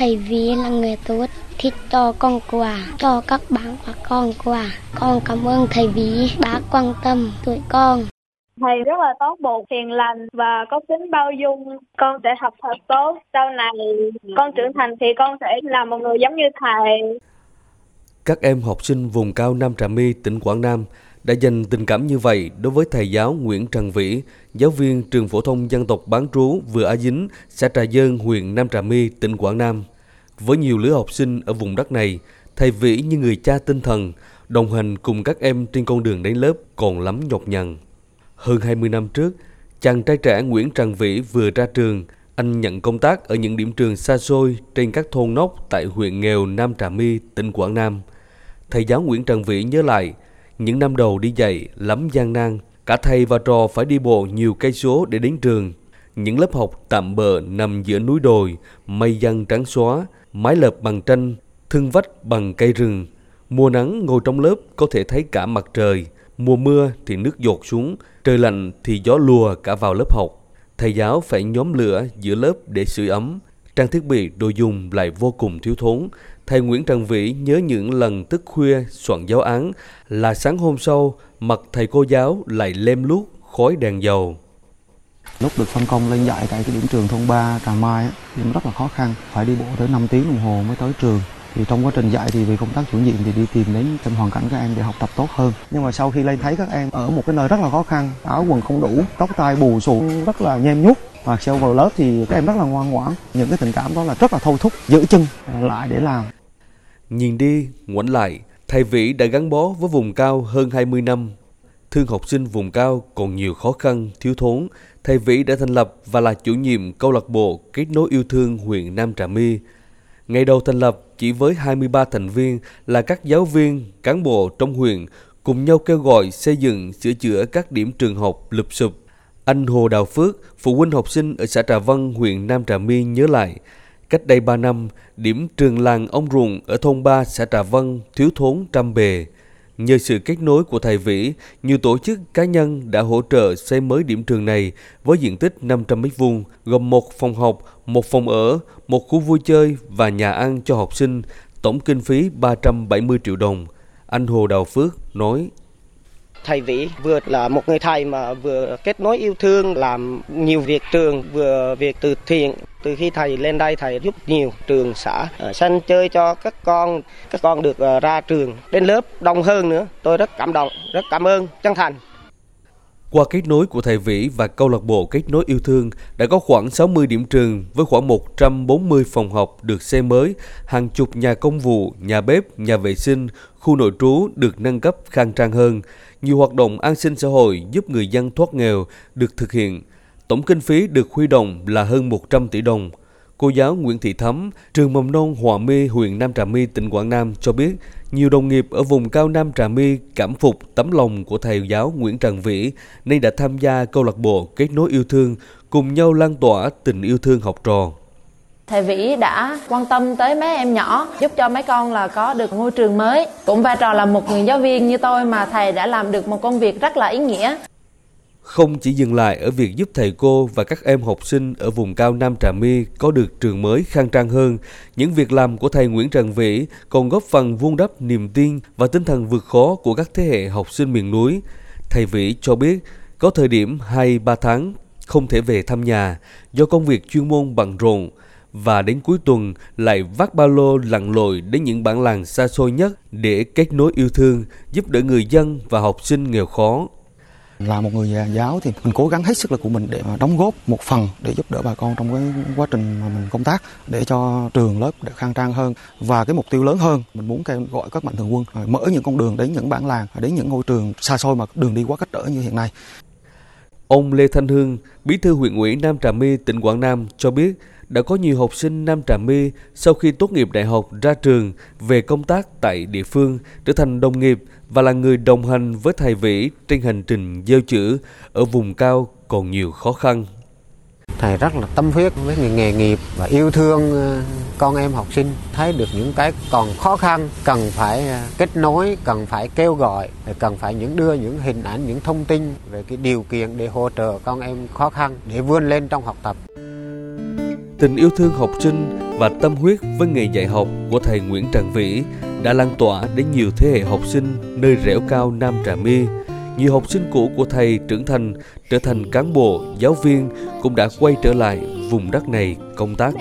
thầy Vĩ là người tốt, thích cho con quà, cho các bạn và con quà. Con cảm ơn thầy Vĩ đã quan tâm tụi con. Thầy rất là tốt bụng, hiền lành và có tính bao dung. Con sẽ học thật tốt. Sau này con trưởng thành thì con sẽ là một người giống như thầy. Các em học sinh vùng cao Nam Trà My, tỉnh Quảng Nam đã dành tình cảm như vậy đối với thầy giáo Nguyễn Trần Vĩ, giáo viên trường phổ thông dân tộc bán trú vừa A Dính, xã Trà Dơn, huyện Nam Trà My, tỉnh Quảng Nam. Với nhiều lứa học sinh ở vùng đất này, thầy Vĩ như người cha tinh thần, đồng hành cùng các em trên con đường đến lớp còn lắm nhọc nhằn. Hơn 20 năm trước, chàng trai trẻ Nguyễn Trần Vĩ vừa ra trường, anh nhận công tác ở những điểm trường xa xôi trên các thôn nóc tại huyện nghèo Nam Trà My, tỉnh Quảng Nam. Thầy giáo Nguyễn Trần Vĩ nhớ lại, những năm đầu đi dạy lắm gian nan, cả thầy và trò phải đi bộ nhiều cây số để đến trường. Những lớp học tạm bờ nằm giữa núi đồi, mây giăng trắng xóa, mái lợp bằng tranh, thân vách bằng cây rừng. Mùa nắng ngồi trong lớp có thể thấy cả mặt trời, mùa mưa thì nước dột xuống, trời lạnh thì gió lùa cả vào lớp học. Thầy giáo phải nhóm lửa giữa lớp để sưởi ấm, trang thiết bị đồ dùng lại vô cùng thiếu thốn. Thầy Nguyễn Trần Vĩ nhớ những lần thức khuya soạn giáo án là sáng hôm sau mặt thầy cô giáo lại lem lút khói đèn dầu. Lúc được phân công lên dạy tại cái điểm trường thôn 3 Trà Mai thì rất là khó khăn, phải đi bộ tới 5 tiếng đồng hồ mới tới trường thì trong quá trình dạy thì vì công tác chủ nhiệm thì đi tìm đến trong hoàn cảnh các em để học tập tốt hơn nhưng mà sau khi lên thấy các em ở một cái nơi rất là khó khăn áo quần không đủ tóc tai bù xù rất là nhem nhút và sau vào lớp thì các em rất là ngoan ngoãn. Những cái tình cảm đó là rất là thôi thúc giữ chân lại để làm. Nhìn đi ngoảnh lại thầy vĩ đã gắn bó với vùng cao hơn 20 năm. Thương học sinh vùng cao còn nhiều khó khăn thiếu thốn. Thầy vĩ đã thành lập và là chủ nhiệm câu lạc bộ kết nối yêu thương huyện nam trà my. Ngày đầu thành lập, chỉ với 23 thành viên là các giáo viên, cán bộ trong huyện cùng nhau kêu gọi xây dựng, sửa chữa các điểm trường học lụp sụp. Anh Hồ Đào Phước, phụ huynh học sinh ở xã Trà Vân, huyện Nam Trà My nhớ lại, cách đây 3 năm, điểm trường làng ông Ruộng ở thôn 3 xã Trà Vân thiếu thốn trăm bề. Nhờ sự kết nối của thầy Vĩ, nhiều tổ chức cá nhân đã hỗ trợ xây mới điểm trường này với diện tích 500 m2, gồm một phòng học, một phòng ở, một khu vui chơi và nhà ăn cho học sinh, tổng kinh phí 370 triệu đồng. Anh Hồ Đào Phước nói thầy Vĩ vừa là một người thầy mà vừa kết nối yêu thương làm nhiều việc trường vừa việc từ thiện. Từ khi thầy lên đây thầy giúp nhiều trường xã uh, sân chơi cho các con các con được ờ, ra trường. Đến lớp đông hơn nữa tôi rất cảm động rất cảm ơn chân thành qua kết nối của thầy Vĩ và câu lạc bộ kết nối yêu thương đã có khoảng 60 điểm trường với khoảng 140 phòng học được xây mới, hàng chục nhà công vụ, nhà bếp, nhà vệ sinh, khu nội trú được nâng cấp khang trang hơn. Nhiều hoạt động an sinh xã hội giúp người dân thoát nghèo được thực hiện. Tổng kinh phí được huy động là hơn 100 tỷ đồng. Cô giáo Nguyễn Thị Thắm, trường mầm non Hòa Mi, huyện Nam Trà My, tỉnh Quảng Nam cho biết, nhiều đồng nghiệp ở vùng cao Nam Trà My cảm phục tấm lòng của thầy giáo Nguyễn Trần Vĩ nên đã tham gia câu lạc bộ kết nối yêu thương, cùng nhau lan tỏa tình yêu thương học trò. Thầy Vĩ đã quan tâm tới mấy em nhỏ, giúp cho mấy con là có được ngôi trường mới. Cũng vai trò là một người giáo viên như tôi mà thầy đã làm được một công việc rất là ý nghĩa. Không chỉ dừng lại ở việc giúp thầy cô và các em học sinh ở vùng cao Nam Trà My có được trường mới khang trang hơn, những việc làm của thầy Nguyễn Trần Vĩ còn góp phần vun đắp niềm tin và tinh thần vượt khó của các thế hệ học sinh miền núi. Thầy Vĩ cho biết có thời điểm 2-3 tháng không thể về thăm nhà do công việc chuyên môn bận rộn và đến cuối tuần lại vác ba lô lặn lội đến những bản làng xa xôi nhất để kết nối yêu thương, giúp đỡ người dân và học sinh nghèo khó là một người giáo thì mình cố gắng hết sức lực của mình để đóng góp một phần để giúp đỡ bà con trong cái quá trình mà mình công tác để cho trường lớp được khang trang hơn và cái mục tiêu lớn hơn. Mình muốn kêu gọi các mạnh thường quân mở những con đường đến những bản làng đến những ngôi trường xa xôi mà đường đi quá cách trở như hiện nay. Ông Lê Thanh Hương, Bí thư huyện ủy Nam Trà My, tỉnh Quảng Nam cho biết đã có nhiều học sinh Nam Trà My sau khi tốt nghiệp đại học ra trường về công tác tại địa phương trở thành đồng nghiệp và là người đồng hành với thầy Vĩ trên hành trình gieo chữ ở vùng cao còn nhiều khó khăn. Thầy rất là tâm huyết với người nghề nghiệp và yêu thương ờ, con em học sinh, thấy được những cái còn khó khăn cần phải ờ, kết nối, cần phải kêu gọi, cần phải những đưa những hình ảnh, những thông tin về cái điều kiện để hỗ trợ con em khó khăn để vươn lên trong học tập. Tình yêu thương học sinh và tâm huyết với nghề dạy học của thầy Nguyễn Trần Vĩ đã lan tỏa đến nhiều thế hệ học sinh nơi rẻo cao Nam Trà My. Nhiều học sinh cũ của thầy trưởng thành, trở thành cán bộ, giáo viên cũng đã quay trở lại vùng đất này công tác.